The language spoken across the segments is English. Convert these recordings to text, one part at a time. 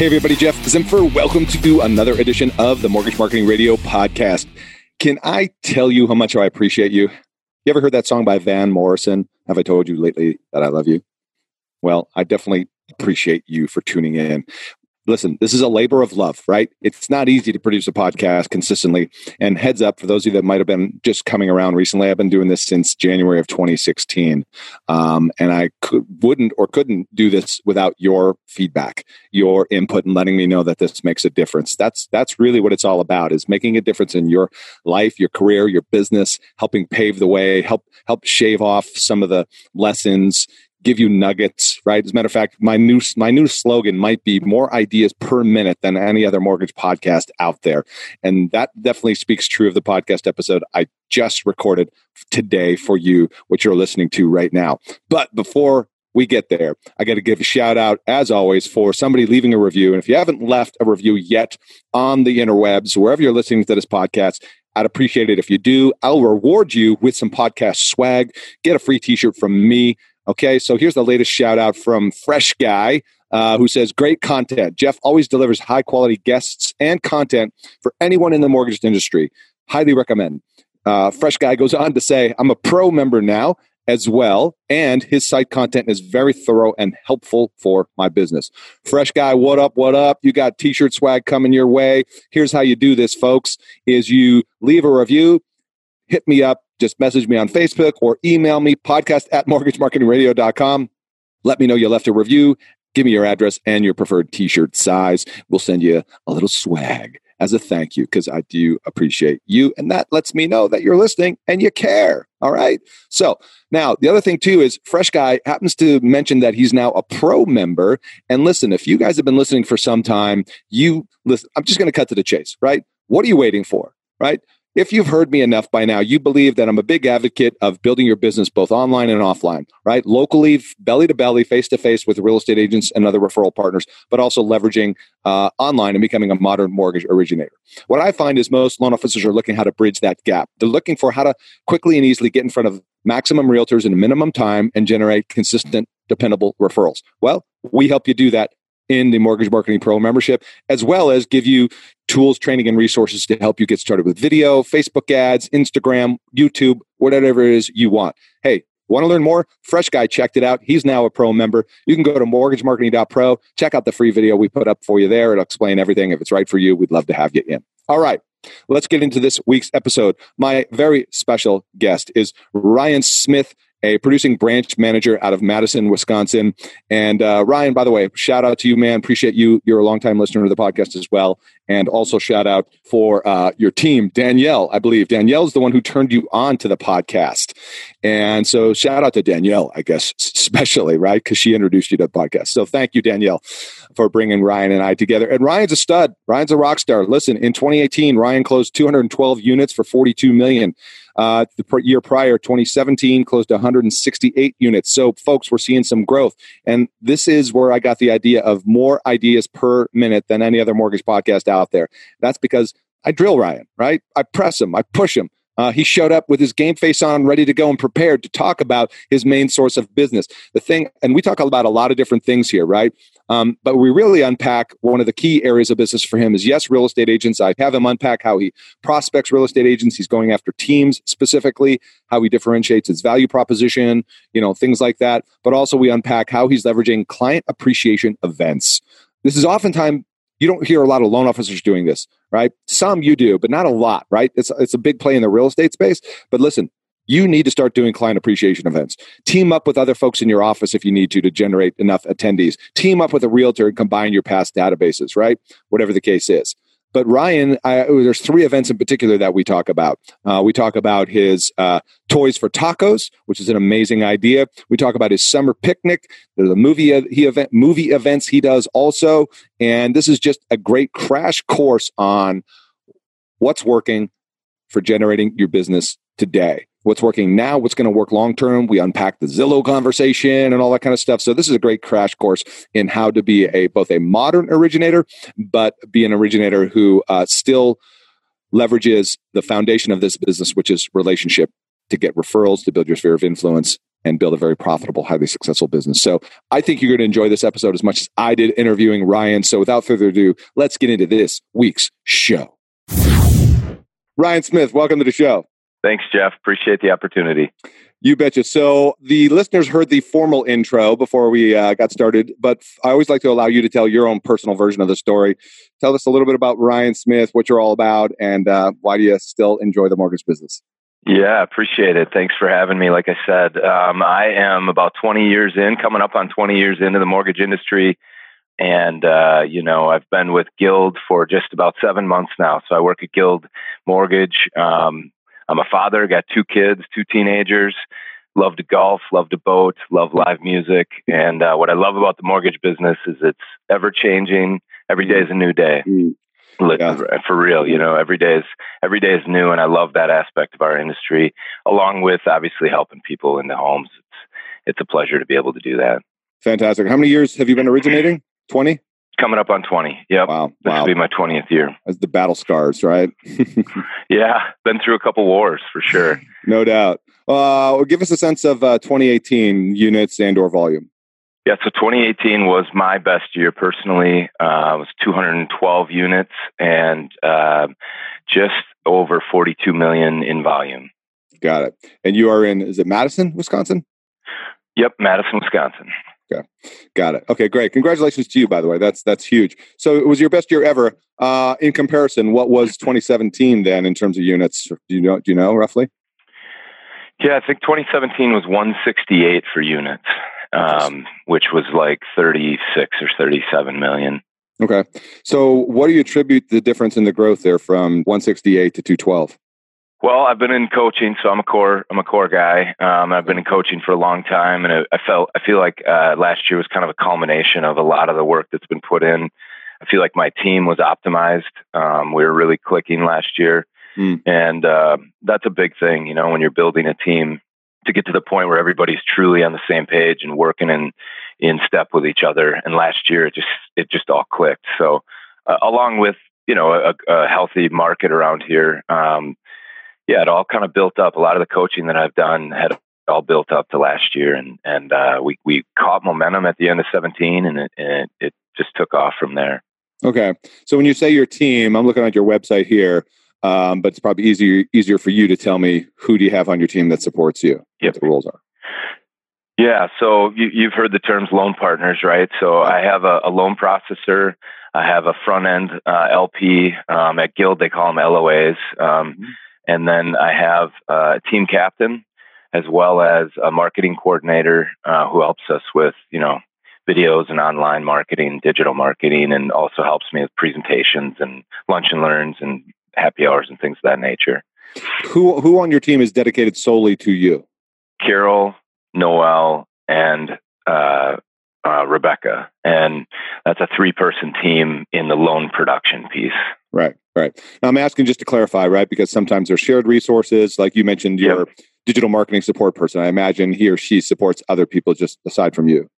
Hey, everybody, Jeff Zimfer. Welcome to another edition of the Mortgage Marketing Radio podcast. Can I tell you how much I appreciate you? You ever heard that song by Van Morrison? Have I told you lately that I love you? Well, I definitely appreciate you for tuning in. Listen, this is a labor of love, right? It's not easy to produce a podcast consistently. And heads up for those of you that might have been just coming around recently, I've been doing this since January of 2016. Um, and I could, wouldn't or couldn't do this without your feedback, your input, and letting me know that this makes a difference. That's, that's really what it's all about is making a difference in your life, your career, your business, helping pave the way, help, help shave off some of the lessons, give you nuggets, right? As a matter of fact, my new my new slogan might be more ideas per minute than any other mortgage podcast out there. And that definitely speaks true of the podcast episode I just recorded today for you, which you're listening to right now. But before we get there, I got to give a shout out, as always, for somebody leaving a review. And if you haven't left a review yet on the interwebs, wherever you're listening to this podcast, I'd appreciate it if you do. I'll reward you with some podcast swag. Get a free t shirt from me. Okay, so here's the latest shout out from Fresh Guy. Uh, who says, Great content. Jeff always delivers high quality guests and content for anyone in the mortgage industry. Highly recommend. Uh, Fresh Guy goes on to say, I'm a pro member now as well, and his site content is very thorough and helpful for my business. Fresh Guy, what up, what up? You got t shirt swag coming your way. Here's how you do this, folks, is you leave a review, hit me up, just message me on Facebook or email me, podcast at mortgagemarketingradio.com. Let me know you left a review. Give me your address and your preferred t shirt size. We'll send you a little swag as a thank you because I do appreciate you. And that lets me know that you're listening and you care. All right. So now the other thing too is Fresh Guy happens to mention that he's now a pro member. And listen, if you guys have been listening for some time, you listen, I'm just going to cut to the chase, right? What are you waiting for? Right? If you've heard me enough by now, you believe that I'm a big advocate of building your business both online and offline, right? Locally, belly to belly, face to face with real estate agents and other referral partners, but also leveraging uh, online and becoming a modern mortgage originator. What I find is most loan officers are looking how to bridge that gap. They're looking for how to quickly and easily get in front of maximum realtors in a minimum time and generate consistent, dependable referrals. Well, we help you do that in the Mortgage Marketing Pro membership, as well as give you tools, training, and resources to help you get started with video, Facebook ads, Instagram, YouTube, whatever it is you want. Hey, want to learn more? Fresh Guy checked it out. He's now a pro member. You can go to mortgagemarketing.pro, check out the free video we put up for you there. It'll explain everything. If it's right for you, we'd love to have you in. All right. Let's get into this week's episode. My very special guest is Ryan Smith a producing branch manager out of Madison, Wisconsin. And uh, Ryan, by the way, shout out to you, man. Appreciate you. You're a longtime listener to the podcast as well. And also shout out for uh, your team, Danielle, I believe. Danielle's the one who turned you on to the podcast. And so shout out to Danielle, I guess, especially, right? Because she introduced you to the podcast. So thank you, Danielle, for bringing Ryan and I together. And Ryan's a stud. Ryan's a rock star. Listen, in 2018, Ryan closed 212 units for 42 million. Uh, the year prior, 2017, closed 168 units. So, folks, we're seeing some growth. And this is where I got the idea of more ideas per minute than any other mortgage podcast out there. That's because I drill Ryan, right? I press him, I push him. Uh, he showed up with his game face on, ready to go and prepared to talk about his main source of business. The thing, and we talk about a lot of different things here, right? Um, but we really unpack one of the key areas of business for him is yes, real estate agents. I have him unpack how he prospects real estate agents. He's going after teams specifically, how he differentiates his value proposition, you know, things like that. But also we unpack how he's leveraging client appreciation events. This is oftentimes you don't hear a lot of loan officers doing this, right? Some you do, but not a lot, right? It's it's a big play in the real estate space. But listen, you need to start doing client appreciation events. Team up with other folks in your office if you need to to generate enough attendees. Team up with a realtor and combine your past databases, right? Whatever the case is. But Ryan, I, there's three events in particular that we talk about. Uh, we talk about his uh, Toys for Tacos, which is an amazing idea. We talk about his summer picnic, the movie uh, he event, movie events he does also, and this is just a great crash course on what's working for generating your business today what's working now, what's going to work long term. We unpack the Zillow conversation and all that kind of stuff. So this is a great crash course in how to be a both a modern originator, but be an originator who uh, still leverages the foundation of this business, which is relationship, to get referrals, to build your sphere of influence. And build a very profitable, highly successful business. So I think you're going to enjoy this episode as much as I did interviewing Ryan. So without further ado, let's get into this week's show. Ryan Smith, welcome to the show. Thanks, Jeff. Appreciate the opportunity. You betcha. So the listeners heard the formal intro before we uh, got started, but I always like to allow you to tell your own personal version of the story. Tell us a little bit about Ryan Smith, what you're all about, and uh, why do you still enjoy the mortgage business? Yeah, appreciate it. Thanks for having me. Like I said, um, I am about 20 years in, coming up on 20 years into the mortgage industry. And, uh, you know, I've been with Guild for just about seven months now. So I work at Guild Mortgage. Um, I'm a father, got two kids, two teenagers, love to golf, love to boat, love live music. And uh, what I love about the mortgage business is it's ever changing. Every day is a new day. Mm. Yeah. For real, you know, every day is every day is new, and I love that aspect of our industry. Along with obviously helping people in the homes, it's it's a pleasure to be able to do that. Fantastic. How many years have you been originating? Twenty coming up on 20. Yep. Wow. This wow. will be my 20th year. As the battle scars, right? yeah. Been through a couple wars for sure. no doubt. Uh, well, give us a sense of uh, 2018 units and or volume. Yeah, so 2018 was my best year personally. Uh, it was 212 units and uh, just over 42 million in volume. Got it. And you are in, is it Madison, Wisconsin? Yep, Madison, Wisconsin. Okay, got it. Okay, great. Congratulations to you, by the way. That's that's huge. So it was your best year ever. Uh, in comparison, what was 2017 then in terms of units? Do you know? Do you know roughly? Yeah, I think 2017 was 168 for units, um, which was like 36 or 37 million. Okay, so what do you attribute the difference in the growth there from 168 to 212? Well, I've been in coaching, so I'm a core. I'm a core guy. Um, I've been in coaching for a long time, and I felt I feel like uh, last year was kind of a culmination of a lot of the work that's been put in. I feel like my team was optimized. Um, we were really clicking last year, mm. and uh, that's a big thing. You know, when you're building a team, to get to the point where everybody's truly on the same page and working in in step with each other. And last year, it just it just all clicked. So, uh, along with you know a, a healthy market around here. Um, yeah, it all kind of built up. A lot of the coaching that I've done had all built up to last year, and and uh, we we caught momentum at the end of 17, and it, and it, it just took off from there. Okay, so when you say your team, I'm looking at your website here, um, but it's probably easier easier for you to tell me who do you have on your team that supports you. Yep. What the roles are. Yeah, so you, have heard the terms loan partners, right? So I have a, a loan processor. I have a front end uh, LP um, at Guild. They call them LOAs. Um, mm-hmm and then I have uh, a team captain as well as a marketing coordinator uh, who helps us with, you know, videos and online marketing, digital marketing, and also helps me with presentations and lunch and learns and happy hours and things of that nature. Who who on your team is dedicated solely to you? Carol, Noel, and uh, uh, Rebecca, and that's a three-person team in the loan production piece. Right, right. Now I'm asking just to clarify, right? Because sometimes there's shared resources, like you mentioned, your digital marketing support person. I imagine he or she supports other people just aside from you.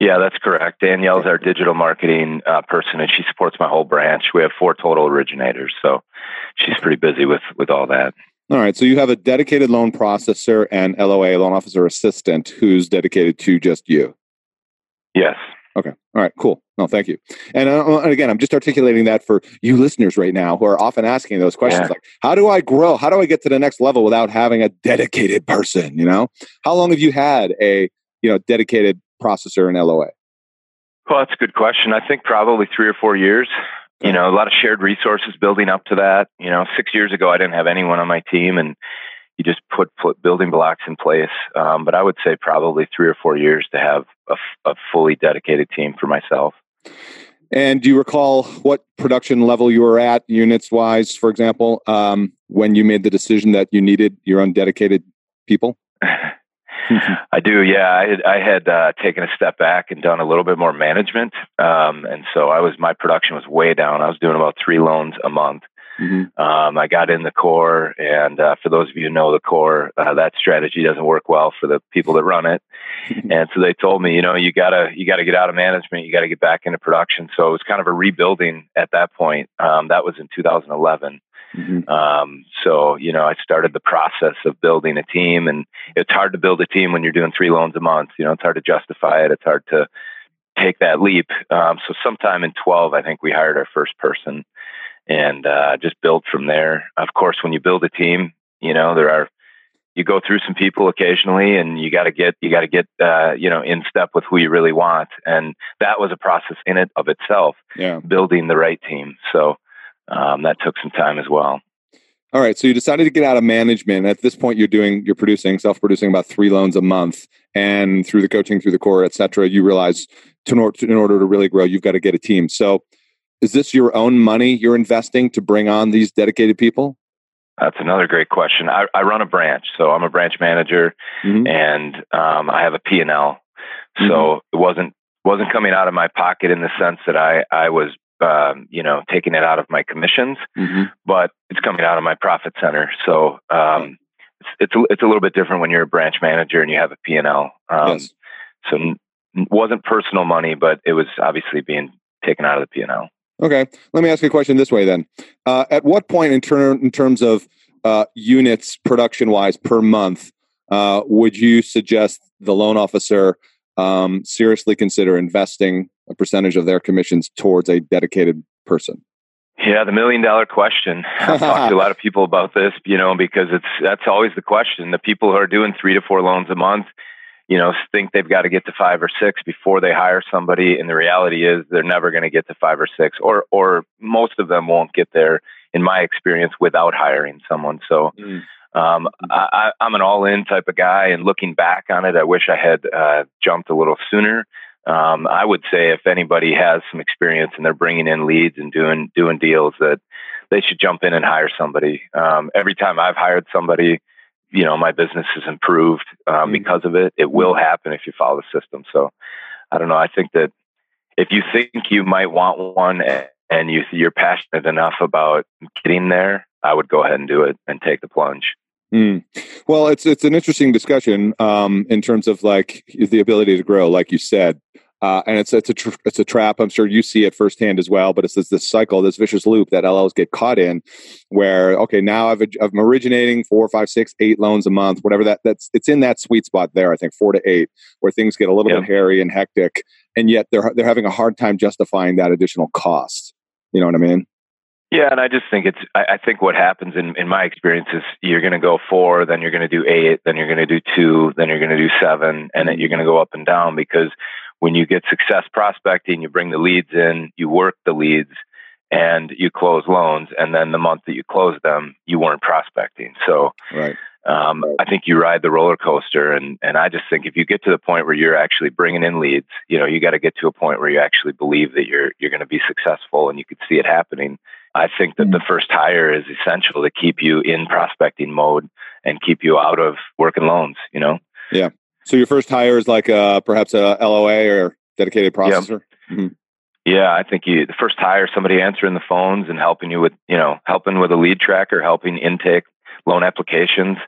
Yeah, that's correct. Danielle's our digital marketing uh, person, and she supports my whole branch. We have four total originators, so she's pretty busy with with all that. All right. So you have a dedicated loan processor and LOA, loan officer assistant, who's dedicated to just you. Yes. Okay. All right. Cool. No, thank you. And, uh, and again, I'm just articulating that for you listeners right now who are often asking those questions Yeah. like, how do I grow? How do I get to the next level without having a dedicated person? You know, how long have you had a you know dedicated processor in LOA? Well, that's a good question. I think probably three or four years. You know, a lot of shared resources building up to that. You know, six years ago, I didn't have anyone on my team, and you just put, put building blocks in place. Um, but I would say probably three or four years to have a, f- a fully dedicated team for myself. And do you recall what production level you were at, units wise, for example, um, when you made the decision that you needed your own dedicated people? I do, yeah. I had, I had uh, taken a step back and done a little bit more management, um, and so I was my production was way down. I was doing about three loans a month. Mhm. Um, I got in the core, and uh, for those of you who know the core, uh, that strategy doesn't work well for the people that run it. and so they told me, you know, you gotta you gotta get out of management, you gotta get back into production. So it was kind of a rebuilding at that point. Um, that was in 2011. Mhm. Um, so, you know, I started the process of building a team and it's hard to build a team when you're doing three loans a month. You know, it's hard to justify it. It's hard to take that leap. Um, so sometime in 12, I think we hired our first person and, uh, just build from there. Of course, when you build a team, you know, there are, you go through some people occasionally and you got to get, you got to get, uh, you know, in step with who you really want. And that was a process in it of itself, Yeah. building the right team. So, um, that took some time as well. All right. So you decided to get out of management. At this point, you're doing, you're producing, self-producing about three loans a month, and through the coaching, through the core, et cetera, you realize to, in order to really grow, you've got to get a team. So, is this your own money you're investing to bring on these dedicated people? That's another great question. I, I run a branch, so I'm a branch manager, Mhm. and um, I have a P and L. So it wasn't wasn't coming out of my pocket in the sense that I I was um, you know taking it out of my commissions, Mhm. but it's coming out of my profit center. So um, it's it's a, it's a little bit different when you're a branch manager and you have a P and L. Um, yes. So n- wasn't personal money, but it was obviously being taken out of the P and L. Okay. Let me ask you a question this way then. Uh, at what point, in, ter- in terms of uh, units production wise per month, uh, would you suggest the loan officer um, seriously consider investing a percentage of their commissions towards a dedicated person? Yeah, the million dollar question. I've talked to a lot of people about this, you know, because it's that's always the question. The people who are doing three to four loans a month, you know, think they've got to get to five or six before they hire somebody, and the reality is they're never going to get to five or six, or or most of them won't get there, in my experience, without hiring someone. So. Um, I, I'm an all-in type of guy, and looking back on it, I wish I had uh, jumped a little sooner. Um, I would say if anybody has some experience and they're bringing in leads and doing doing deals, that they should jump in and hire somebody. Um, every time I've hired somebody, you know, my business has improved um, Mhm. because of it. It will happen if you follow the system. So, I don't know. I think that if you think you might want one and you you're passionate enough about getting there, I would go ahead and do it and take the plunge. Hmm. Well, it's it's an interesting discussion um, in terms of like the ability to grow, like you said, uh, and it's it's a tr- it's a trap. I'm sure you see it firsthand as well. But it's this, this cycle, this vicious loop that LOs get caught in, where okay, now I've I'm originating four, five, six, eight loans a month, whatever that that's it's in that sweet spot there. I think four to eight, where things get a little Yep. bit hairy and hectic, and yet they're they're having a hard time justifying that additional cost. You know what I mean? Yeah, and I just think it's. I, I think what happens in in my experience is you're going to go four, then you're going to do eight, then you're going to do two, then you're going to do seven, and then you're going to go up and down because when you get success prospecting, you bring the leads in, you work the leads, and you close loans, and then the month that you close them, you weren't prospecting. So Right. um, I think you ride the roller coaster, and and I just think if you get to the point where you're actually bringing in leads, you know, you got to get to a point where you actually believe that you're you're going to be successful, and you could see it happening. I think that the first hire is essential to keep you in prospecting mode and keep you out of working loans. You know, So your first hire is like uh, perhaps a LOA or dedicated processor. Yeah, I think you the first hire somebody answering the phones and helping you with you know helping with a lead tracker, helping intake loan applications,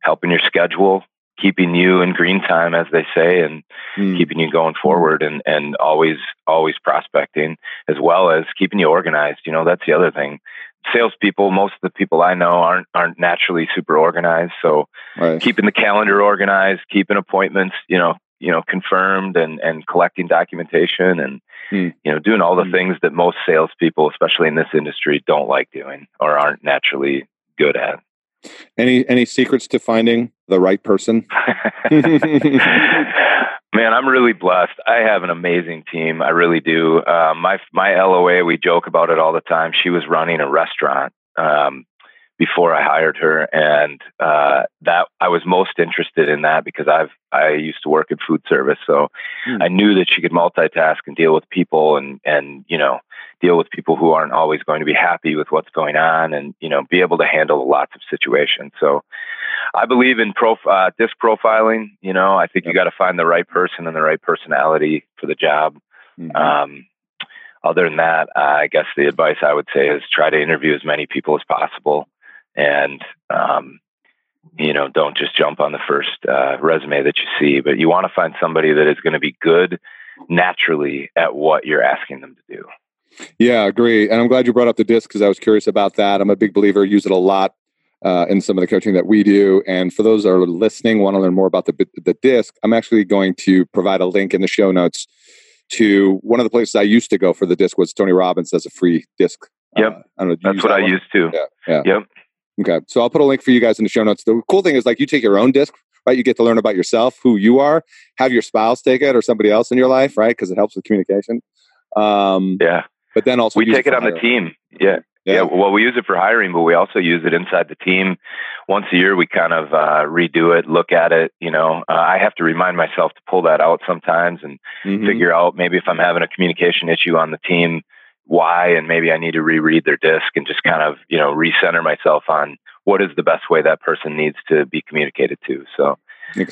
helping your schedule, keeping you in green time, as they say, and mm. keeping you going forward and, and always, always prospecting as well as keeping you organized. You know, that's the other thing. Salespeople, most of the people I know aren't, aren't naturally super organized. So right. keeping the calendar organized, keeping appointments, you know, you know, confirmed and, and collecting documentation and, mm. you know, doing all the mm. things that most salespeople, especially in this industry, don't like doing or aren't naturally good at. Any any secrets to finding the right person? Man, I'm really blessed. I have an amazing team. I really do. Uh, my my LOA, we joke about it all the time. She was running a restaurant um, before I hired her, and uh, that I was most interested in that because I've I used to work in food service, so hmm. I knew that she could multitask and deal with people and and you know deal with people who aren't always going to be happy with what's going on and you know be able to handle lots of situations so i believe in prof- uh, disc profiling you know i think you got to find the right person and the right personality for the job mm-hmm. um, other than that uh, i guess the advice i would say is try to interview as many people as possible and um, you know don't just jump on the first uh, resume that you see but you want to find somebody that is going to be good naturally at what you're asking them to do yeah, I agree. And I'm glad you brought up the disc because I was curious about that. I'm a big believer, use it a lot uh, in some of the coaching that we do. And for those that are listening, want to learn more about the, the disc, I'm actually going to provide a link in the show notes to one of the places I used to go for the disc was Tony Robbins as a free disc. Uh, yep. Uh, know, That's what that I one? used to. Yeah. yeah. Yep. Okay. So I'll put a link for you guys in the show notes. The cool thing is like you take your own disc, right? You get to learn about yourself, who you are, have your spouse take it or somebody else in your life, right? Because it helps with communication. Um, yeah. But then also we take it, it on hiring. the team. Yeah. yeah. yeah. Well, we use it for hiring, but we also use it inside the team. Once a year, we kind of uh, redo it, look at it. You know, uh, I have to remind myself to pull that out sometimes and mm-hmm. figure out maybe if I'm having a communication issue on the team, why, and maybe I need to reread their disc and just kind of, you know, recenter myself on what is the best way that person needs to be communicated to. So,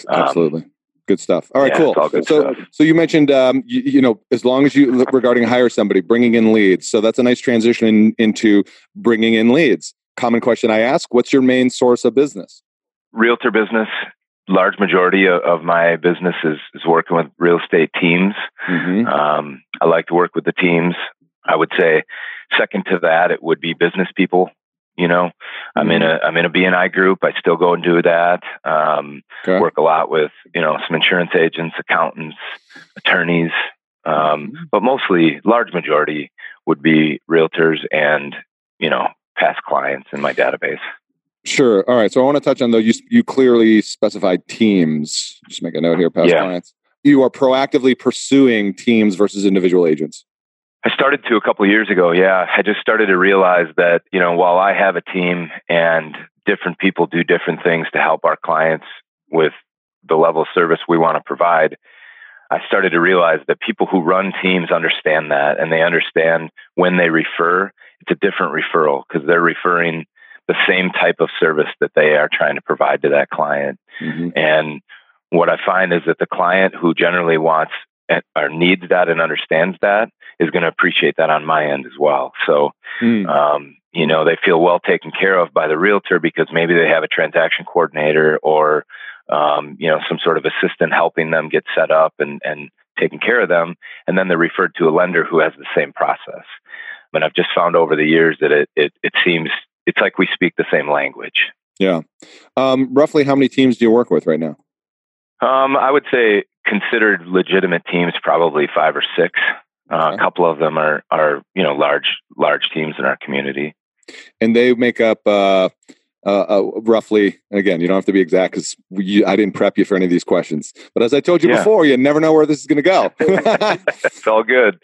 um, absolutely. Good stuff. All right, yeah, cool. So, stuff. so you mentioned, um, you, you, know, as long as you regarding hire somebody, bringing in leads. So that's a nice transition in, into bringing in leads. Common question I ask: What's your main source of business? Realtor business. Large majority of, of my business is, is working with real estate teams. Mm-hmm. Um, I like to work with the teams. I would say second to that, it would be business people you know, I'm in mm-hmm. a I'm in a BNI group. I still go and do that. Um, okay. Work a lot with you know some insurance agents, accountants, attorneys, um, mm-hmm. but mostly large majority would be realtors and you know past clients in my database. Sure. All right. So I want to touch on though. You you clearly specified teams. Just make a note here. Past yeah. clients. You are proactively pursuing teams versus individual agents. I started to a couple of years ago. Yeah, I just started to realize that you know while I have a team and different people do different things to help our clients with the level of service we want to provide, I started to realize that people who run teams understand that and they understand when they refer, it's a different referral because they're referring the same type of service that they are trying to provide to that client. Mm-hmm. And what I find is that the client who generally wants or needs that and understands that is going to appreciate that on my end as well. So, mm. um, you know, they feel well taken care of by the realtor because maybe they have a transaction coordinator or, um, you know, some sort of assistant helping them get set up and, and taking care of them. And then they're referred to a lender who has the same process. But I've just found over the years that it, it, it seems it's like we speak the same language. Yeah. Um, roughly how many teams do you work with right now? Um, I would say considered legitimate teams, probably five or six. Uh, A couple of them are are you know large large teams in our community, and they make up uh, uh, uh roughly. Again, you don't have to be exact because I didn't prep you for any of these questions. But as I told you yeah. before, you never know where this is going to go. it's all good.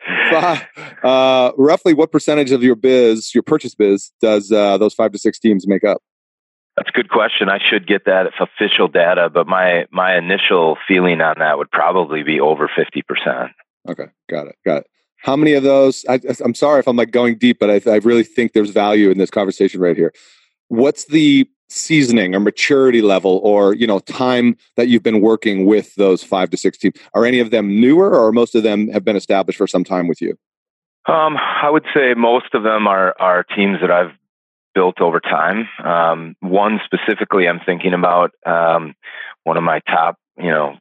Uh, roughly, what percentage of your biz, your purchase biz, does uh, those five to six teams make up? That's a good question. I should get that official data, but my my initial feeling on that would probably be over fifty percent. Okay, got it, got it. How many of those? I, am sorry if I'm like going deep, but I, I really think there's value in this conversation right here. What's the seasoning or maturity level or you know time that you've been working with those five to six teams are any of them newer or most of them have been established for some time with you Um, I would say most of them are are teams that I've built over time. Um, one specifically, I'm thinking about um, one of my top, you know,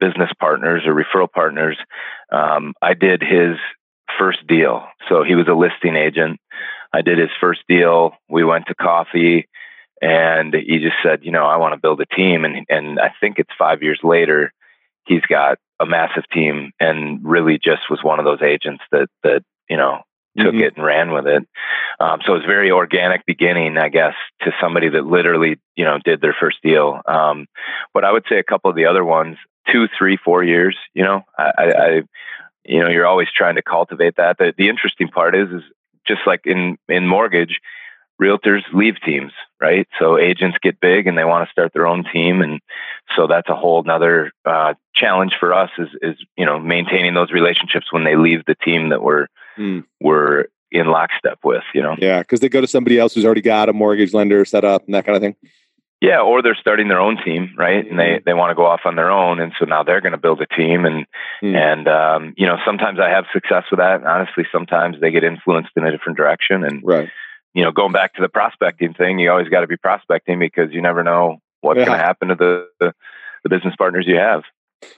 business partners or referral partners. Um, I did his first deal, so he was a listing agent. I did his first deal. We went to coffee, and he just said, you know, I want to build a team, and and I think it's five years later, he's got a massive team, and really just was one of those agents that that you know, took mm-hmm. it and ran with it. Um, so it was very organic beginning, I guess, to somebody that literally, you know, did their first deal. Um, but I would say a couple of the other ones, two, three, four years, you know, I, I, you know, you're always trying to cultivate that. The, the interesting part is, is just like in, in mortgage, realtors leave teams, right? So agents get big and they want to start their own team. And so that's a whole nother uh, challenge for us is, is, you know, maintaining those relationships when they leave the team that we're, mm. we're in lockstep with, you know? Yeah. Cause they go to somebody else who's already got a mortgage lender set up and that kind of thing. Yeah, or they're starting their own team, right? Mm-hmm. And they, mm-hmm. they want to go off on their own, and so now they're going to build a team. And mm. and um, you know, sometimes I have success with that. And honestly, sometimes they get influenced in a different direction. And right you know, going back to the prospecting thing, you always got to be prospecting because you never know what's yeah. going to happen to the, the, the business partners you have.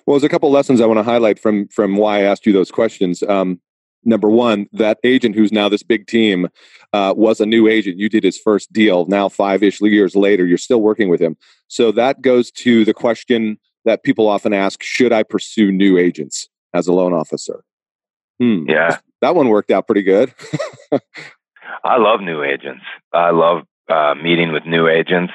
Well, there's a couple lessons I want to highlight from from why I asked you those questions. Um, number one, that agent who's now this big team uh, was a new agent. You did his first deal. Now, five ish years later, you're still working with him. So that goes to the question that people often ask: Should I pursue new agents as a loan officer? Hmm. Yeah, that one worked out pretty good. I love new agents. I love uh, meeting with new agents.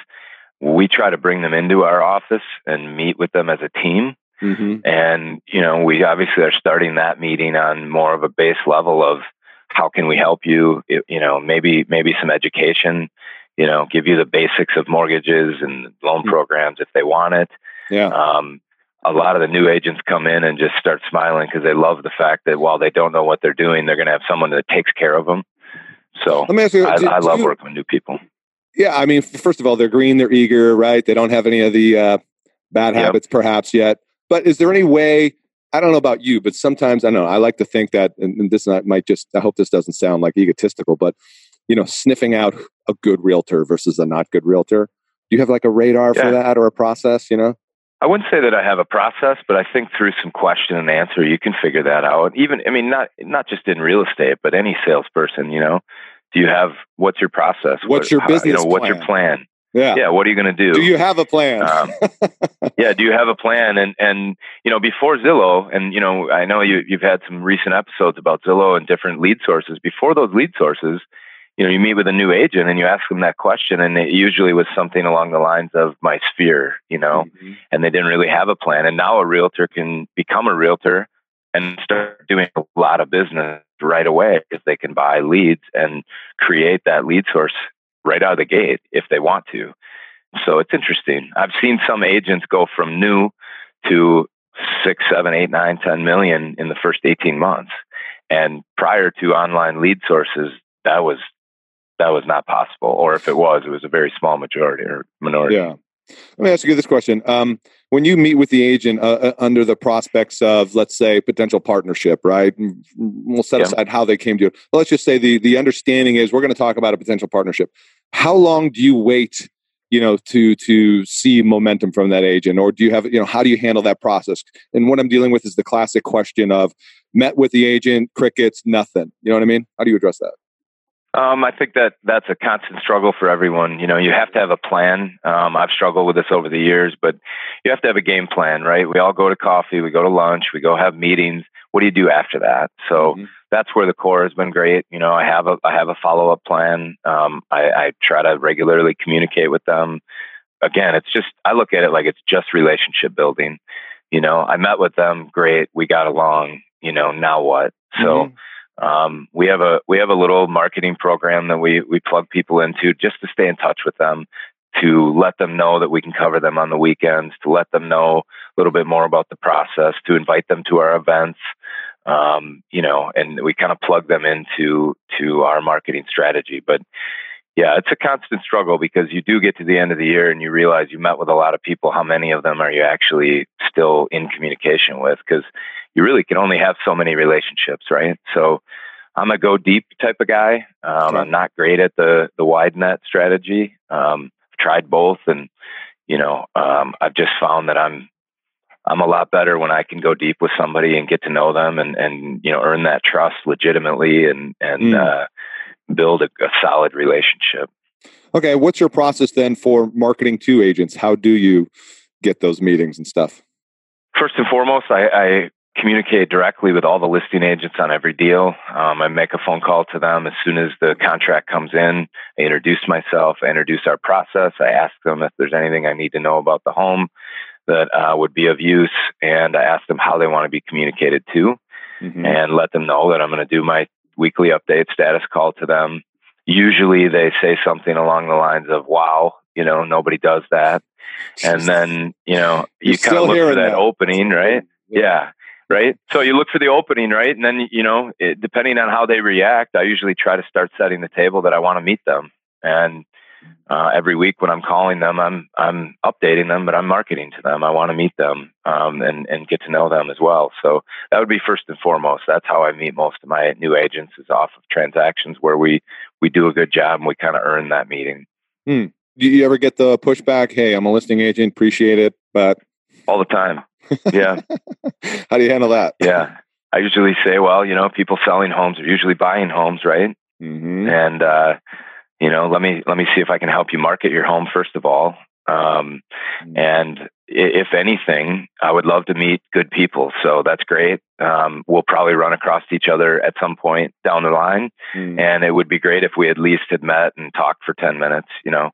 We try to bring them into our office and meet with them as a team. Mm-hmm. And, you know, we obviously are starting that meeting on more of a base level of how can we help you? It, you know, maybe, maybe some education, you know, give you the basics of mortgages and loan mm-hmm. programs if they want it. Yeah. Um, a lot of the new agents come in and just start smiling because they love the fact that while they don't know what they're doing, they're going to have someone that takes care of them. So let me ask you, I, do, I love you, working with new people. Yeah, I mean, first of all, they're green, they're eager, right? They don't have any of the uh, bad yep. habits, perhaps yet. But is there any way? I don't know about you, but sometimes I know I like to think that, and this might just. I hope this doesn't sound like egotistical, but you know, sniffing out a good realtor versus a not good realtor. Do you have like a radar yeah. for that or a process? You know. I wouldn't say that I have a process, but I think through some question and answer, you can figure that out. Even, I mean, not not just in real estate, but any salesperson. You know, do you have what's your process? What's your business? you know, plan? what's your plan? Yeah, yeah. What are you going to do? Do you have a plan? um, yeah, do you have a plan? And and you know, before Zillow, and you know, I know you you've had some recent episodes about Zillow and different lead sources. Before those lead sources, you know, you meet with a new agent and you ask them that question, and it usually was something along the lines of my sphere, you know, mm-hmm. and they didn't really have a plan. And now a realtor can become a realtor and start doing a lot of business right away because they can buy leads and create that lead source right out of the gate if they want to. So it's interesting. I've seen some agents go from new to six, seven, eight, nine, ten million in the first 18 months. And prior to online lead sources, that was that was not possible, or if it was, it was a very small majority or minority. Yeah. Let me ask you this question: um, When you meet with the agent uh, uh, under the prospects of, let's say, potential partnership, right? We'll set yeah. aside how they came to it. Let's just say the the understanding is we're going to talk about a potential partnership. How long do you wait? You know, to to see momentum from that agent, or do you have you know how do you handle that process? And what I'm dealing with is the classic question of met with the agent, crickets, nothing. You know what I mean? How do you address that? Um, I think that that's a constant struggle for everyone. You know, you have to have a plan. Um, I've struggled with this over the years, but you have to have a game plan, right? We all go to coffee, we go to lunch, we go have meetings. What do you do after that? So mm-hmm. that's where the core has been great. You know, I have a I have a follow up plan. Um, I, I try to regularly communicate with them. Again, it's just I look at it like it's just relationship building. You know, I met with them, great, we got along. You know, now what? So. Mm-hmm um, we have a we have a little marketing program that we we plug people into just to stay in touch with them, to let them know that we can cover them on the weekends, to let them know a little bit more about the process, to invite them to our events, um, you know, and we kind of plug them into to our marketing strategy. But yeah, it's a constant struggle because you do get to the end of the year and you realize you met with a lot of people. How many of them are you actually still in communication with? Because you really can only have so many relationships, right? So I'm a go deep type of guy. Um, I'm not great at the the wide net strategy. Um, I've tried both, and you know, um, I've just found that I'm I'm a lot better when I can go deep with somebody and get to know them and and you know earn that trust legitimately and and mm. uh, build a, a solid relationship. Okay, what's your process then for marketing to agents? How do you get those meetings and stuff? First and foremost, I, I communicate directly with all the listing agents on every deal. Um, I make a phone call to them as soon as the contract comes in. I introduce myself, I introduce our process. I ask them if there's anything I need to know about the home that uh, would be of use, and I ask them how they want to be communicated to, mm-hmm. and let them know that I'm going to do my weekly update status call to them. Usually, they say something along the lines of "Wow, you know, nobody does that," and then you know you kind of look for that, that, opening, right? yeah. yeah right? So you look for the opening, right? And then, you know, it, depending on how they react, I usually try to start setting the table that I want to meet them. And uh, every week when I'm calling them, I'm I'm updating them, but I'm marketing to them. I want to meet them um, and and get to know them as well. So that would be first and foremost. That's how I meet most of my new agents is off of transactions where we we do a good job and we kind of earn that meeting. Hmm. Do you ever get the pushback? Hey, I'm a listing agent, appreciate it, but all the time. Yeah. How do you handle that? Yeah. I usually say, well, you know, people selling homes are usually buying homes, right? Mm-hmm. And, uh, you know, let me, let me see if I can help you market your home first of all. Um, mm-hmm. and if anything, I would love to meet good people. So that's great. Um, we'll probably run across each other at some point down the line. Mm. And it would be great if we at least had met and talked for 10 minutes, you know,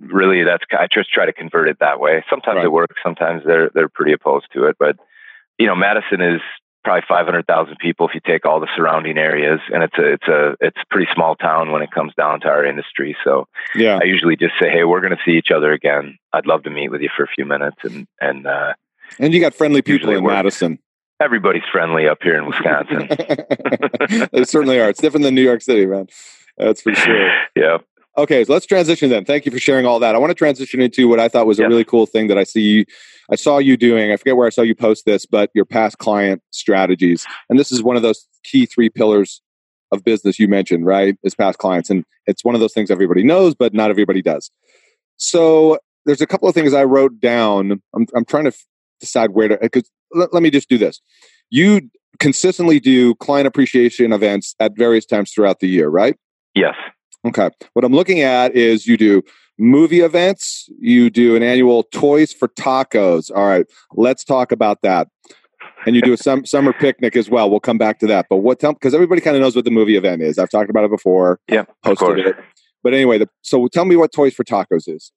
really that's I just try to convert it that way. Sometimes right. it works, sometimes they're they're pretty opposed to it. But you know, Madison is probably 500,000 people if you take all the surrounding areas, and it's a it's a it's a pretty small town when it comes down to our industry. So yeah, I usually just say, hey, we're going to see each other again. I'd love to meet with you for a few minutes, and and uh, and you got friendly people in Madison. Everybody's friendly up here in Wisconsin. they certainly are. It's different than New York City, man. That's for sure. Yeah. Okay, so let's transition then. Thank you for sharing all that. I want to transition into what I thought was a really cool thing that I see I saw you doing. I forget where I saw you post this, but your past client strategies. And this is one of those key three pillars of business you mentioned, right? Is past clients. And it's one of those things everybody knows, but not everybody does. So there's a couple of things I wrote down. I'm, I'm trying to f- decide where to, because let, let me just do this. You consistently do client appreciation events at various times throughout the year, right? Yes. Okay. What I'm looking at is you do movie events, you do an annual Toys for Tacos. All right, let's talk about that. And you do a sum, summer picnic as well. We'll come back to that. But what tell because everybody kind of knows what the movie event is. I've talked about it before. Yeah, posted it. But anyway, the, so tell me what Toys for Tacos is.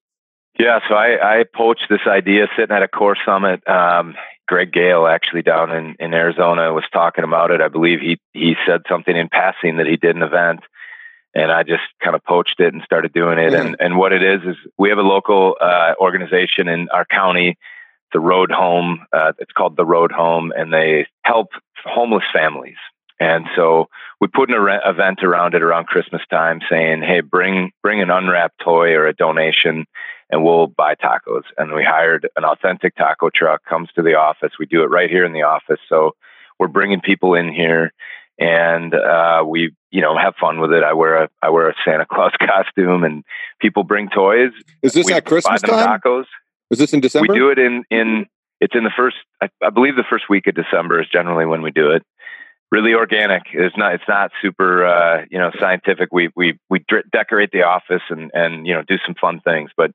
Yeah, so I, I poached this idea sitting at a core summit. Um, Greg Gale, actually down in, in Arizona, was talking about it. I believe he he said something in passing that he did an event and I just kind of poached it and started doing it. And and what it is is we have a local uh, organization in our county, the Road Home. Uh, it's called the Road Home, and they help homeless families. And so we put an event around it around Christmas time, saying, "Hey, bring bring an unwrapped toy or a donation, and we'll buy tacos." And we hired an authentic taco truck, comes to the office. We do it right here in the office. So we're bringing people in here and uh, we you know have fun with it. I wear a I wear a Santa Claus costume, and people bring toys. Is this we at Christmas time? Tacos. Is this in December? We do it in in it's in the first I, I, believe the first week of December is generally when we do it. Really organic. It's not it's not super uh, you know scientific. We we we decorate the office and and you know do some fun things, but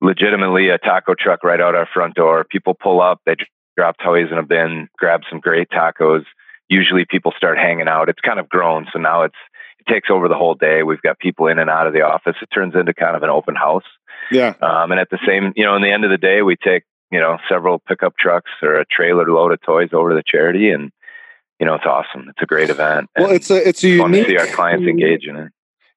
legitimately a taco truck right out our front door. People pull up, they drop toys in a bin, grab some great tacos usually people start hanging out. It's kind of grown, so now it's it takes over the whole day. We've got people in and out of the office. It turns into kind of an open house. Yeah. Um, and at the same, you know, in the end of the day, we take you know several pickup trucks or a trailer load of toys over to the charity, and you know it's awesome. It's a great event. Well, it's a it's a unique. to see our clients engage in it.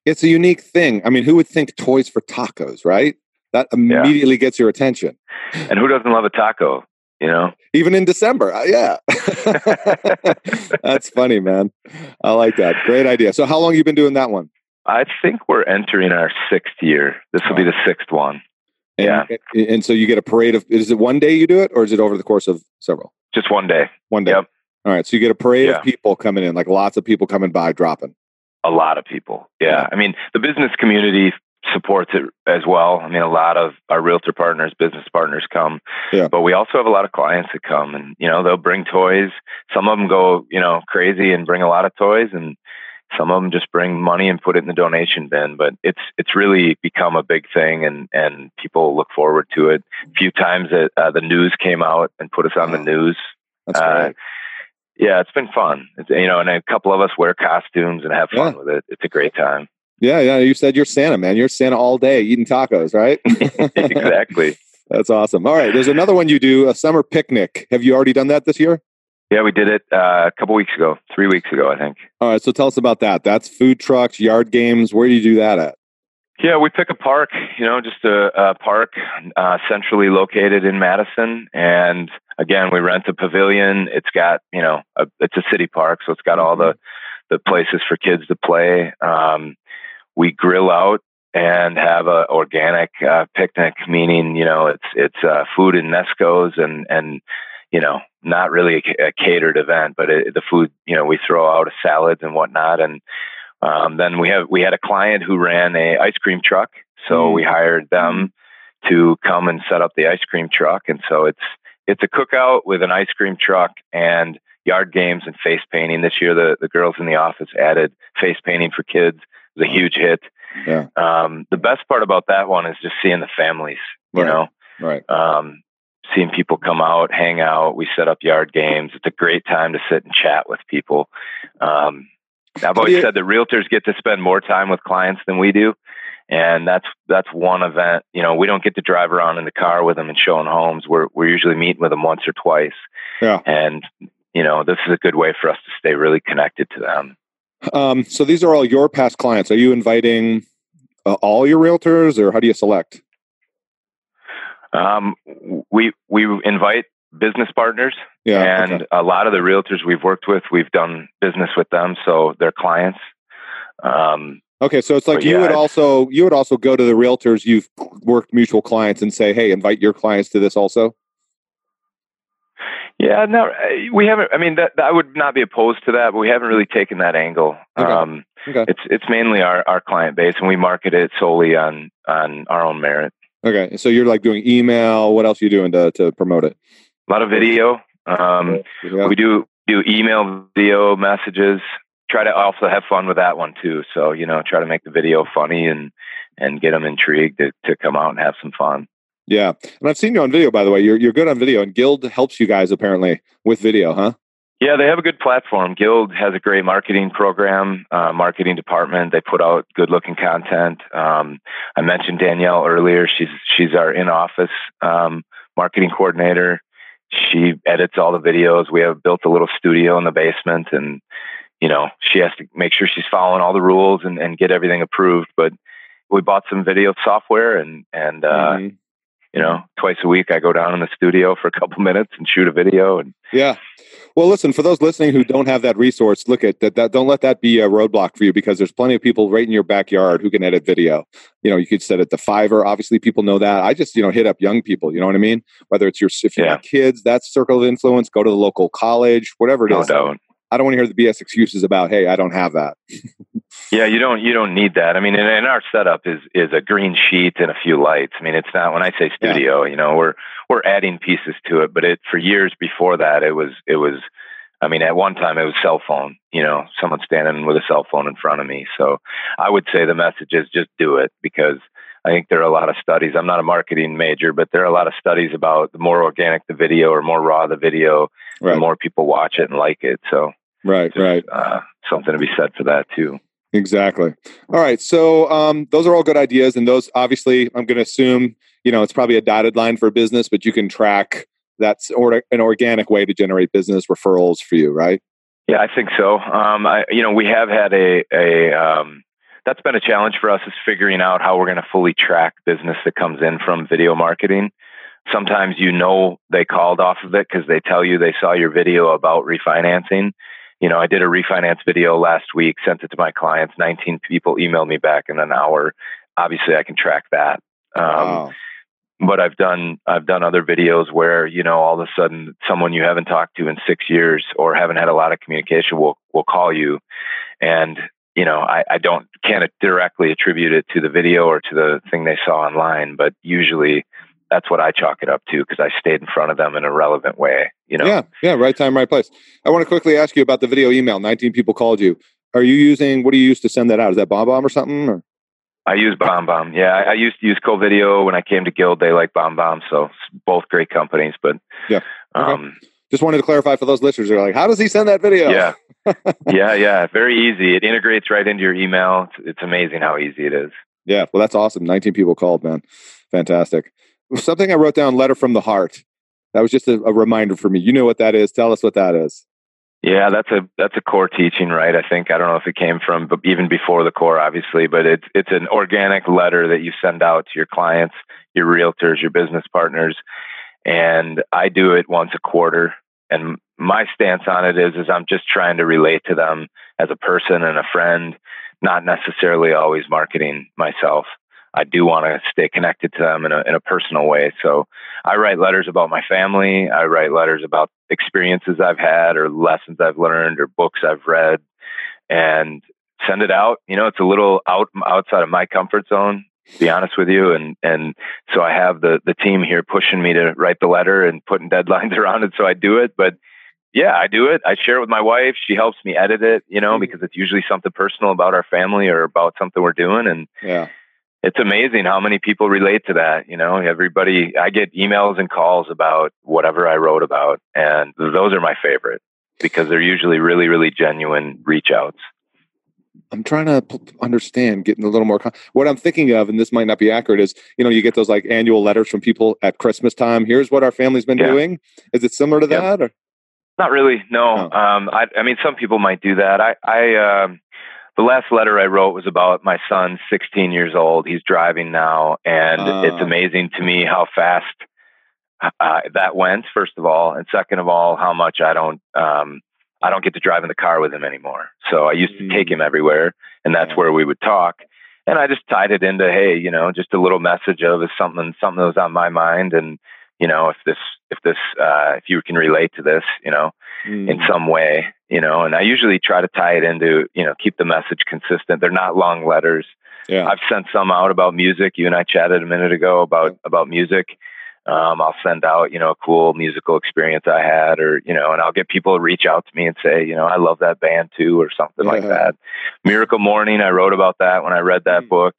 It's a unique thing. I mean, who would think toys for tacos, right? That immediately yeah. gets your attention. And who doesn't love a taco? You know? Even in december uh, yeah. That's funny man. I like that. Great idea. So how long you been doing that one? I think we're entering our sixth year. This will be the sixth one. And, yeah. and so you get a parade of is it one day you do it or is it over the course of several? Just one day. One day. Yep. All right. So you get a parade Yeah. of people coming in, like lots of people coming by, dropping. A lot of people. Yeah. I mean, the business community supports it as well. I mean, a lot of our realtor partners, business partners come. Yeah. But we also have a lot of clients that come and, you know, they'll bring toys. Some of them go, you know, crazy and bring a lot of toys and some of them just bring money and put it in the donation bin. But it's it's really become a big thing and and people look forward to it. A few times that uh, the news came out and put us on the news. That's Uh, great. Yeah, it's been fun. It's, you know, and a couple of us wear costumes and have fun Yeah. with it. It's a great time. Yeah, yeah. You said you're Santa, man. You're Santa all day eating tacos, right? exactly. That's awesome. All right. There's another one you do, a summer picnic. Have you already done that this year? Yeah, we did it uh, a couple weeks ago, three weeks ago, I think. All right. So tell us about that. That's food trucks, yard games. Where do you do that at? Yeah, we pick a park, you know, just a, a park uh, centrally located in Madison, and again, we rent a pavilion. It's got, you know, a, it's a city park, so it's got all the the places for kids to play. Um, we grill out and have a organic uh, picnic, meaning, you know, it's it's uh, food in Nesco's and and you know, not really a, a catered event, but it, the food, you know, we throw out salads and whatnot, and um, then we have we had a client who ran a ice cream truck, so Mm. we hired them to come and set up the ice cream truck, and so it's it's a cookout with an ice cream truck and yard games and face painting. This year, the the girls in the office added face painting for kids. Was a huge hit. Yeah. Um, the best part about that one is just seeing the families. You Right. know, Right. um, seeing people come out, hang out. We set up yard games. It's a great time to sit and chat with people. Um, I've always said that realtors get to spend more time with clients than we do. And that's that's one event. You know, we don't get to drive around in the car with them and showing homes. We're we're usually meeting with them once or twice. Yeah. And you know, this is a good way for us to stay really connected to them. Um, so these are all your past clients. Are you inviting uh, all your realtors, or how do you select? Um, we we invite business partners Yeah. and okay. a lot of the realtors we've worked with, we've done business with them, so they're clients. Um, Okay, so it's like you yeah, would also you would also go to the realtors you've worked mutual clients and say, "Hey, invite your clients to this also." Yeah, no, uh, we haven't. I mean, that, I would not be opposed to that, but we haven't really taken that angle. Okay. Um, Okay. It's it's mainly our, our client base, and we market it solely on on our own merit. Okay, so you're like doing email. What else are you doing to to promote it? A lot of video. Um, Yeah. We do do email, video messages. Try to also have fun with that one too. So you know, try to make the video funny and and get them intrigued to, to come out and have some fun. Yeah, and I've seen you on video. By the way, you're you're good on video, and Guild helps you guys apparently with video, huh? Yeah, they have a good platform. Guild has a great marketing program, uh, marketing department. They put out good looking content. Um, I mentioned Danielle earlier. She's she's our in office um, marketing coordinator. She edits all the videos. We have built a little studio in the basement, and you know she has to make sure she's following all the rules and, and get everything approved. But we bought some video software, and and uh, Mhm. You know twice a week I go down in the studio for a couple minutes and shoot a video. And Yeah. Well, listen, for those listening who don't have that resource, look at that, that. Don't let that be a roadblock for you because there's plenty of people right in your backyard who can edit video. You know, you could set it to Fiverr. Obviously, people know that. I just, you know, hit up young people. You know what I mean? Whether it's your, if you Yeah. have kids, that's circle of influence. Go to the local college, whatever it no is. doubt. I don't want to hear the BS excuses about, hey, I don't have that. Yeah, you don't you don't need that. I mean, and, and our setup is is a green sheet and a few lights. I mean, it's not when I say studio, you know, we're we're adding pieces to it, but it for years before that, it was it was. I mean, at one time it was cell phone. You know, someone standing with a cell phone in front of me. So I would say the message is just do it because I think there are a lot of studies. I'm not a marketing major, but there are a lot of studies about the more organic the video or more raw the video, Right. the more people watch it and like it. So Right. just, Right. uh, something to be said for that too. Exactly. All right. So um, those are all good ideas, and those obviously, I'm going to assume you know it's probably a dotted line for business, but you can track that's or an organic way to generate business referrals for you, right? Yeah, I think so. Um, I, you know, we have had a a um, that's been a challenge for us is figuring out how we're going to fully track business that comes in from video marketing. Sometimes you know they called off of it because they tell you they saw your video about refinancing. You know, I did a refinance video last week, sent it to my clients. 19 people emailed me back in an hour. Obviously, I can track that. Um, wow. but I've done I've done other videos where you know all of a sudden someone you haven't talked to in six years or haven't had a lot of communication will will call you, and you know I, I don't can't directly attribute it to the video or to the thing they saw online, but usually that's what I chalk it up to because I stayed in front of them in a relevant way. You know. Yeah, yeah, right time, right place. I want to quickly ask you about the video email. Nineteen people called you. Are you using what do you use to send that out? Is that BombBomb or something? Or? I use BombBomb. Yeah, I, I, used to use CoVideo when I came to Guild. They like BombBomb, so both great companies. But yeah, okay. um, just wanted to clarify for those listeners. They're like, how does he send that video? Yeah, yeah, yeah. Very easy. It integrates right into your email. It's, it's amazing how easy it is. Yeah, well, that's awesome. Nineteen people called, man. Fantastic. Something I wrote down: letter from the heart. That was just a, a reminder for me. You know what that is? Tell us what that is. Yeah, that's a that's a core teaching, right? I think I don't know if it came from but even before the core, obviously, but it's it's an organic letter that you send out to your clients, your realtors, your business partners, and I do it once a quarter. And my stance on it is is I'm just trying to relate to them as a person and a friend, not necessarily always marketing myself. I do want to stay connected to them in a, in a personal way. So I write letters about my family. I write letters about experiences I've had or lessons I've learned or books I've read and send it out. You know, it's a little out outside of my comfort zone, to be honest with you. And, and so I have the, the team here pushing me to write the letter and putting deadlines around it. So I do it, but yeah, I do it. I share it with my wife. She helps me edit it, you know, mm-hmm. because it's usually something personal about our family or about something we're doing. And yeah it's amazing how many people relate to that. You know, everybody, I get emails and calls about whatever I wrote about. And those are my favorite because they're usually really, really genuine reach outs. I'm trying to understand, getting a little more. Con- what I'm thinking of, and this might not be accurate, is you know you get those like annual letters from people at Christmas time. Here's what our family's been yeah. doing. Is it similar to that? Or? Not really. No. Oh. Um, I, I, mean, some people might do that. I, I, um, the last letter I wrote was about my son, 16 years old. He's driving now, and uh. it's amazing to me how fast uh, that went. First of all, and second of all, how much I don't um, I don't get to drive in the car with him anymore. So I used to take him mm. everywhere, and that's where we would talk. And I just tied it into, hey, you know, just a little message of something something that was on my mind, and you know, if this if this uh, if you can relate to this, you know, mm. in some way, you know, and I usually try to tie it into, you know, keep the message consistent. They're not long letters. Yeah. I've sent some out about music. You and I chatted a minute ago about about music. Um, I'll send out, you know, a cool musical experience I had, or you know, and I'll get people to reach out to me and say, you know, I love that band too, or something yeah. like that. Miracle Morning, I wrote about that when I read that mm. book.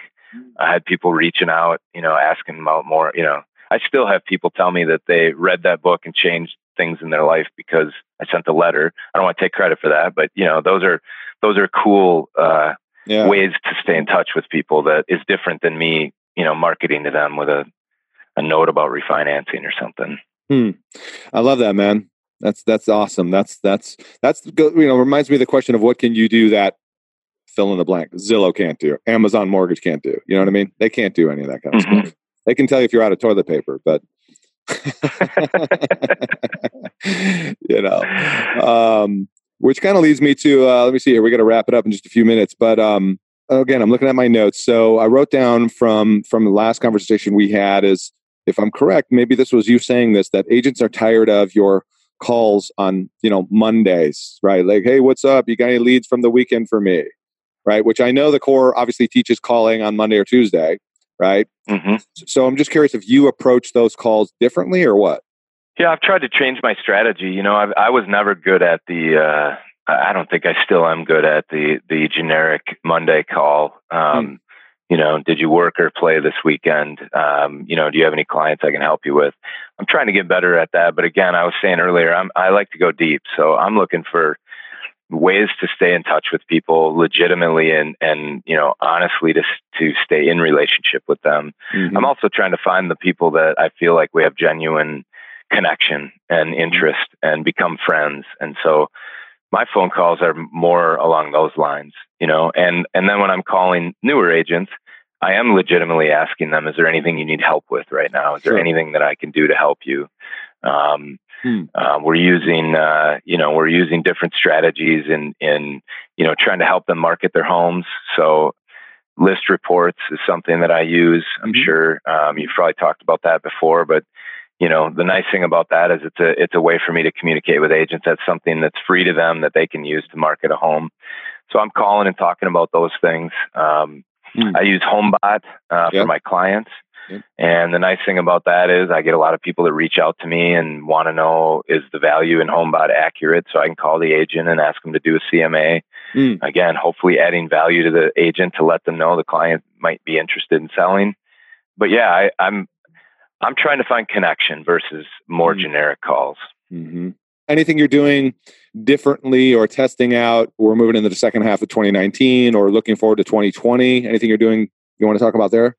I had people reaching out, you know, asking about more, you know, I still have people tell me that they read that book and changed things in their life because I sent a letter. I don't want to take credit for that, but you know, those are those are cool uh, yeah. ways to stay in touch with people that is different than me, you know, marketing to them with a a note about refinancing or something. Hmm. I love that, man. That's that's awesome. That's that's that's you know reminds me of the question of what can you do that fill in the blank Zillow can't do, Amazon Mortgage can't do. You know what I mean? They can't do any of that kind of mm-hmm. stuff. They can tell you if you're out of toilet paper, but you know, um, which kind of leads me to uh, let me see here. We got to wrap it up in just a few minutes, but um, again, I'm looking at my notes. So I wrote down from from the last conversation we had is, if I'm correct, maybe this was you saying this that agents are tired of your calls on you know Mondays, right? Like, hey, what's up? You got any leads from the weekend for me? Right, which I know the core obviously teaches calling on Monday or Tuesday, right? Mm-hmm. So I'm just curious if you approach those calls differently or what? Yeah, I've tried to change my strategy. You know, I, I was never good at the. Uh, I don't think I still am good at the the generic Monday call. Um, mm. You know, did you work or play this weekend? Um, you know, do you have any clients I can help you with? I'm trying to get better at that. But again, I was saying earlier, I'm, I like to go deep, so I'm looking for ways to stay in touch with people legitimately and and you know honestly to to stay in relationship with them. Mm-hmm. I'm also trying to find the people that I feel like we have genuine connection and mm-hmm. interest and become friends. And so my phone calls are more along those lines, you know. And and then when I'm calling newer agents, I am legitimately asking them, "Is there anything you need help with right now? Is there anything that I can do to help you?" Um, Hmm. Uh, we're using, uh, you know, we're using different strategies in, in, you know, trying to help them market their homes. So list reports is something that I use. I'm mm-hmm. sure um, you've probably talked about that before, but you know the nice thing about that is it's a it's a way for me to communicate with agents. That's something that's free to them that they can use to market a home. So I'm calling and talking about those things. Um, mm. I use HomeBot uh, yep. for my clients. And the nice thing about that is I get a lot of people that reach out to me and want to know is the value in HomeBot accurate? So I can call the agent and ask them to do a CMA. Mm. Again, hopefully adding value to the agent to let them know the client might be interested in selling. But yeah, I, am I'm, I'm trying to find connection versus more mm. generic calls. Mm-hmm. Anything you're doing differently or testing out? We're moving into the second half of 2019 or looking forward to 2020. Anything you're doing you want to talk about there?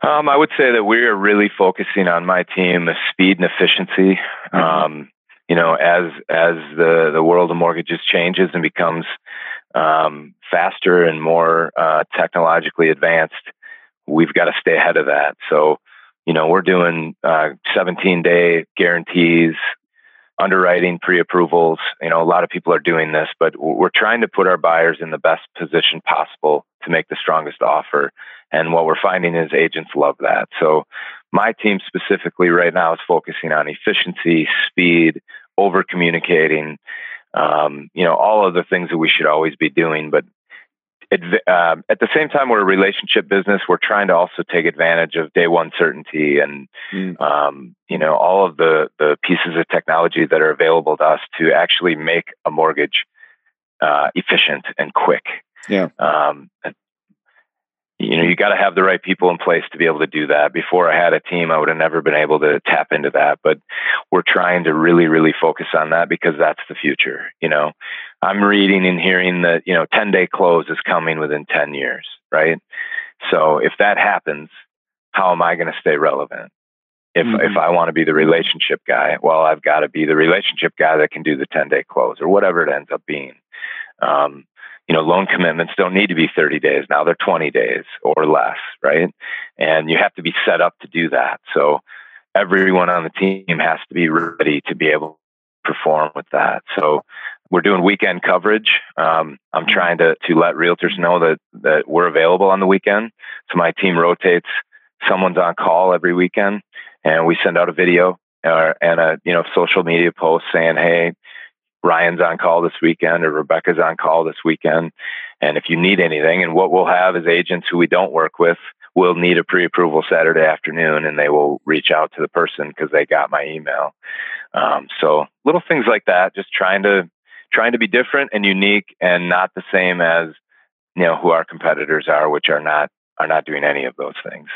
Um, I would say that we are really focusing on my team the speed and efficiency. Mm-hmm. Um, you know, as as the the world of mortgages changes and becomes um, faster and more uh, technologically advanced, we've got to stay ahead of that. So, you know, we're doing uh, 17 day guarantees, underwriting pre-approvals. You know, a lot of people are doing this, but we're trying to put our buyers in the best position possible to make the strongest offer. And what we're finding is agents love that. So my team specifically right now is focusing on efficiency, speed, over communicating, um, you know, all of the things that we should always be doing. But uh, at the same time, we're a relationship business. We're trying to also take advantage of day one certainty and, mm. um, you know, all of the, the pieces of technology that are available to us to actually make a mortgage uh, efficient and quick. Yeah. Um, you know, you got to have the right people in place to be able to do that. Before I had a team, I would have never been able to tap into that. But we're trying to really, really focus on that because that's the future. You know, I'm reading and hearing that, you know, 10 day close is coming within 10 years, right? So if that happens, how am I going to stay relevant? If, mm-hmm. if I want to be the relationship guy, well, I've got to be the relationship guy that can do the 10 day close or whatever it ends up being. Um, you know, loan commitments don't need to be 30 days. Now they're 20 days or less, right? And you have to be set up to do that. So everyone on the team has to be ready to be able to perform with that. So we're doing weekend coverage. Um, I'm mm-hmm. trying to, to let realtors know that, that we're available on the weekend. So my team rotates. Someone's on call every weekend and we send out a video uh, and a, you know, social media post saying, Hey, Ryan's on call this weekend or Rebecca's on call this weekend. And if you need anything, and what we'll have is agents who we don't work with will need a pre-approval Saturday afternoon, and they will reach out to the person because they got my email. Um, so little things like that, just trying to trying to be different and unique, and not the same as you know who our competitors are, which are not are not doing any of those things.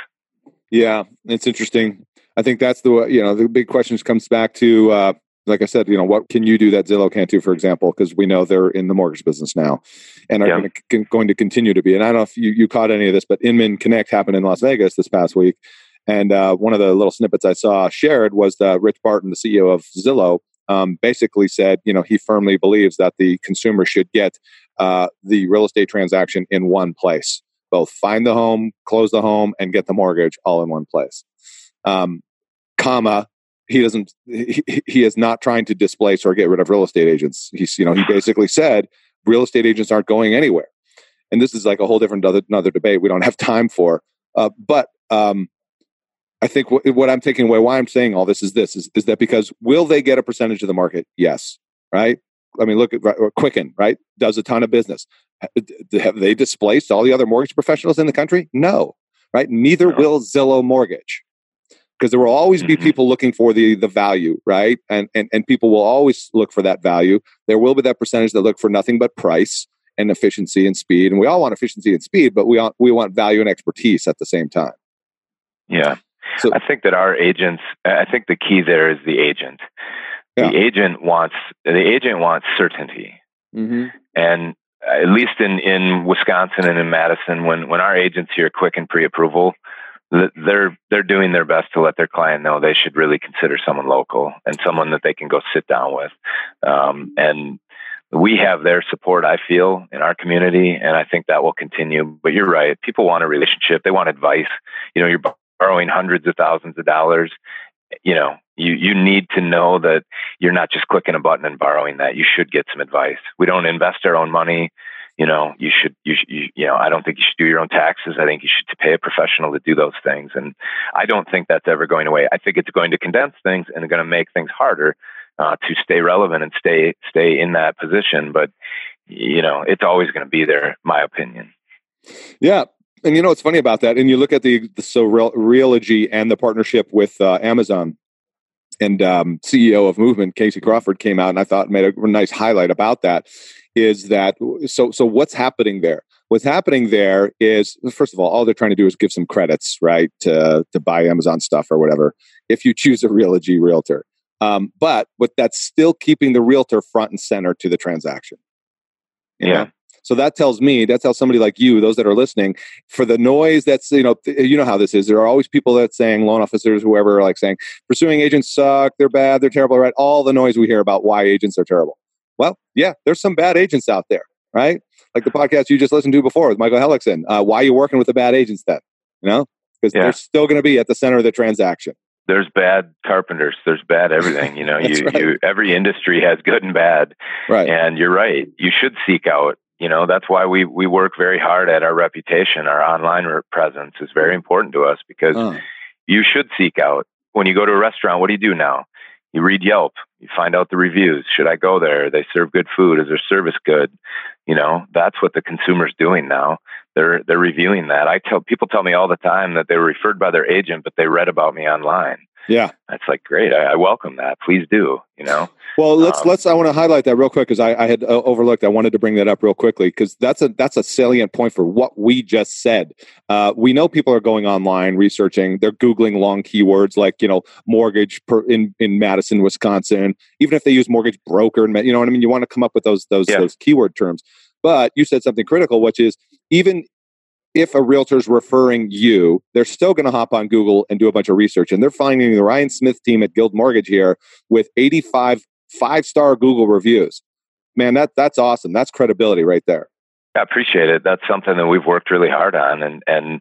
Yeah, it's interesting. I think that's the you know the big question comes back to uh, like I said, you know, what can you do that Zillow can't do, for example, because we know they're in the mortgage business now and are yeah. going, to, going to continue to be. And I don't know if you, you caught any of this, but Inman Connect happened in Las Vegas this past week. And uh, one of the little snippets I saw shared was that Rich Barton, the CEO of Zillow, um, basically said, you know, he firmly believes that the consumer should get uh, the real estate transaction in one place, both find the home, close the home, and get the mortgage all in one place. Um, comma he doesn't he, he is not trying to displace or get rid of real estate agents. He's you know he basically said real estate agents aren't going anywhere. And this is like a whole different other, another debate we don't have time for. Uh, but um, i think w- what i'm taking away why i'm saying all this is this is, is that because will they get a percentage of the market? Yes. Right? I mean look at quicken right? Does a ton of business. Have they displaced all the other mortgage professionals in the country? No. Right? Neither no. will zillow mortgage because there will always be mm-hmm. people looking for the the value right? And, and and people will always look for that value. There will be that percentage that look for nothing but price and efficiency and speed. And we all want efficiency and speed but we want we want value and expertise at the same time. Yeah. So i think that our agents i think the key there is the agent. Yeah. the agent wants the agent wants certainty. Mm-hmm. and at least in in wisconsin and in madison when when our agents hear Quicken pre-approval they're they're doing their best to let their client know they should really consider someone local and someone that they can go sit down with. Um, and we have their support, I feel, in our community, and I think that will continue. But you're right; people want a relationship, they want advice. You know, you're borrowing hundreds of thousands of dollars. You know, you you need to know that you're not just clicking a button and borrowing that. You should get some advice. We don't invest our own money you know, you should, you, you, you know, I don't think you should do your own taxes. I think you should pay a professional to do those things. And I don't think that's ever going away. I think it's going to condense things and going to make things harder uh, to stay relevant and stay, stay in that position. But, you know, it's always going to be there, my opinion. Yeah. And you know, what's funny about that. And you look at the, the so Realogy and the partnership with uh, Amazon and um, CEO of Movement, Casey Crawford, came out and I thought made a nice highlight about that is that so so what's happening there? What's happening there is first of all all they're trying to do is give some credits right to to buy amazon stuff or whatever if you choose a realogy realtor. Um, but but that's still keeping the realtor front and center to the transaction. Yeah know? so that tells me that tells somebody like you those that are listening for the noise that's you know you know how this is. There are always people that saying loan officers whoever are like saying pursuing agents suck they're bad they're terrible right? All the noise we hear about why agents are terrible well, yeah, there's some bad agents out there, right? Like the podcast you just listened to before with Michael Hellickson. Uh, why are you working with the bad agents then? You know, because yeah. they're still going to be at the center of the transaction. There's bad carpenters. There's bad everything. You know, you, right. you every industry has good and bad. Right. And you're right. You should seek out. You know, that's why we we work very hard at our reputation. Our online presence is very important to us because uh. you should seek out. When you go to a restaurant, what do you do now? you read Yelp, you find out the reviews. Should I go there? They serve good food. Is their service good? You know, that's what the consumer's doing now. They're they're reviewing that. I tell people tell me all the time that they were referred by their agent, but they read about me online. Yeah, that's like great. I, I welcome that. Please do. You know. Well, let's um, let's. I want to highlight that real quick because I, I, had uh, overlooked. I wanted to bring that up real quickly because that's a that's a salient point for what we just said. Uh, we know people are going online researching. They're googling long keywords like you know mortgage per, in in Madison, Wisconsin. Even if they use mortgage broker, and you know what I mean. You want to come up with those those yeah. those keyword terms. But you said something critical, which is even if a realtor's referring you, they're still going to hop on Google and do a bunch of research. And they're finding the Ryan Smith team at Guild Mortgage here with 85 five star Google reviews. Man, that that's awesome. That's credibility right there. I appreciate it. That's something that we've worked really hard on, and and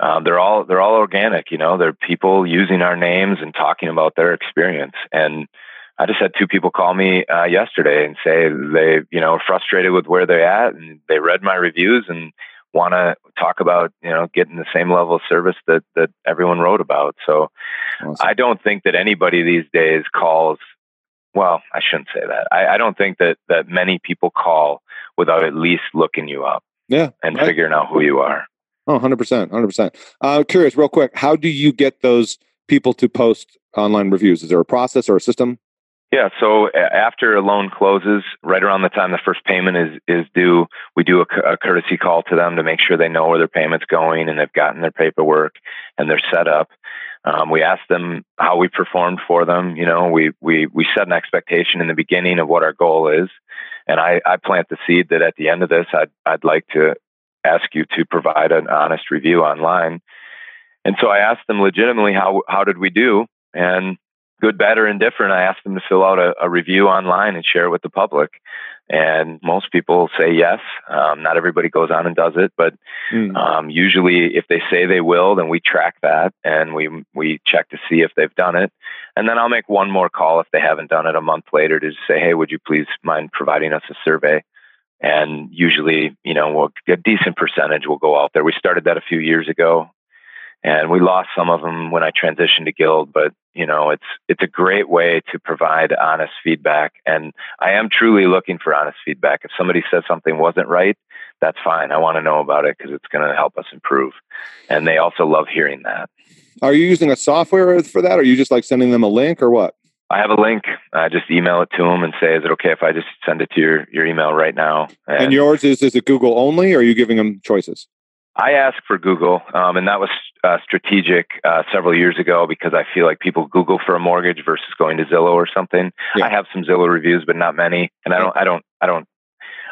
um, they're all they're all organic. You know, they're people using our names and talking about their experience. And I just had two people call me uh, yesterday and say they you know frustrated with where they're at, and they read my reviews and want to talk about you know getting the same level of service that that everyone wrote about. So awesome. I don't think that anybody these days calls well, I shouldn't say that. I, I, don't think that that many people call without at least looking you up. Yeah, and right. figuring out who you are. Oh, 100%. 100%. Uh, curious, real quick, how do you get those people to post online reviews? Is there a process or a system? Yeah, so after a loan closes, right around the time the first payment is is due, we do a, a, courtesy call to them to make sure they know where their payment's going and they've gotten their paperwork and they're set up. Um, we ask them how we performed for them. You know, we we we set an expectation in the beginning of what our goal is, and I, I plant the seed that at the end of this, I'd I'd like to ask you to provide an honest review online. And so I asked them legitimately how how did we do, and good, bad, or indifferent, I ask them to fill out a, a review online and share it with the public. And most people say yes. Um, not everybody goes on and does it, but mm. um, usually, if they say they will, then we track that and we we check to see if they've done it. And then I'll make one more call if they haven't done it a month later to say, hey, would you please mind providing us a survey? And usually, you know, we'll, a decent percentage will go out there. We started that a few years ago and we lost some of them when I transitioned to Guild. But you know, it's it's a great way to provide honest feedback, and I am truly looking for honest feedback. If somebody says something wasn't right, that's fine. I want to know about it because it's going to help us improve, and they also love hearing that. Are you using a software for that, or are you just like sending them a link, or what? I have a link. I just email it to them and say, "Is it okay if I just send it to your, your email right now?" And, and yours is is it Google only, or are you giving them choices? I asked for Google, um, and that was uh, strategic uh, several years ago because I feel like people Google for a mortgage versus going to Zillow or something. Yeah. I have some Zillow reviews, but not many, and I don't, I don't, I don't.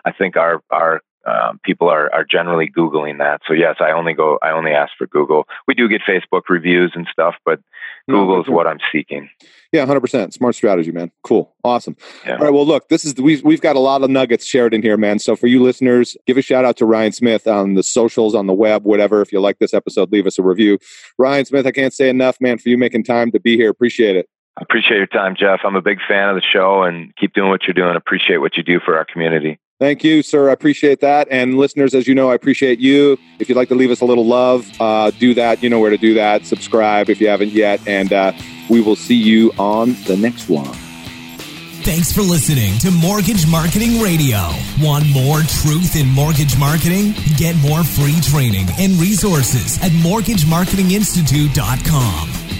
I think our our um, people are are generally googling that. So yes, I only go. I only ask for Google. We do get Facebook reviews and stuff, but Google no, is what I'm seeking. Yeah, hundred percent. Smart strategy, man. Cool, awesome. Yeah. All right. Well, look, this is we've we've got a lot of nuggets shared in here, man. So for you listeners, give a shout out to Ryan Smith on the socials, on the web, whatever. If you like this episode, leave us a review. Ryan Smith, I can't say enough, man, for you making time to be here. Appreciate it. I appreciate your time, Jeff. I'm a big fan of the show, and keep doing what you're doing. Appreciate what you do for our community. Thank you, sir. I appreciate that. And listeners, as you know, I appreciate you. If you'd like to leave us a little love, uh, do that. You know where to do that. Subscribe if you haven't yet. And uh, we will see you on the next one. Thanks for listening to Mortgage Marketing Radio. Want more truth in mortgage marketing? Get more free training and resources at mortgagemarketinginstitute.com.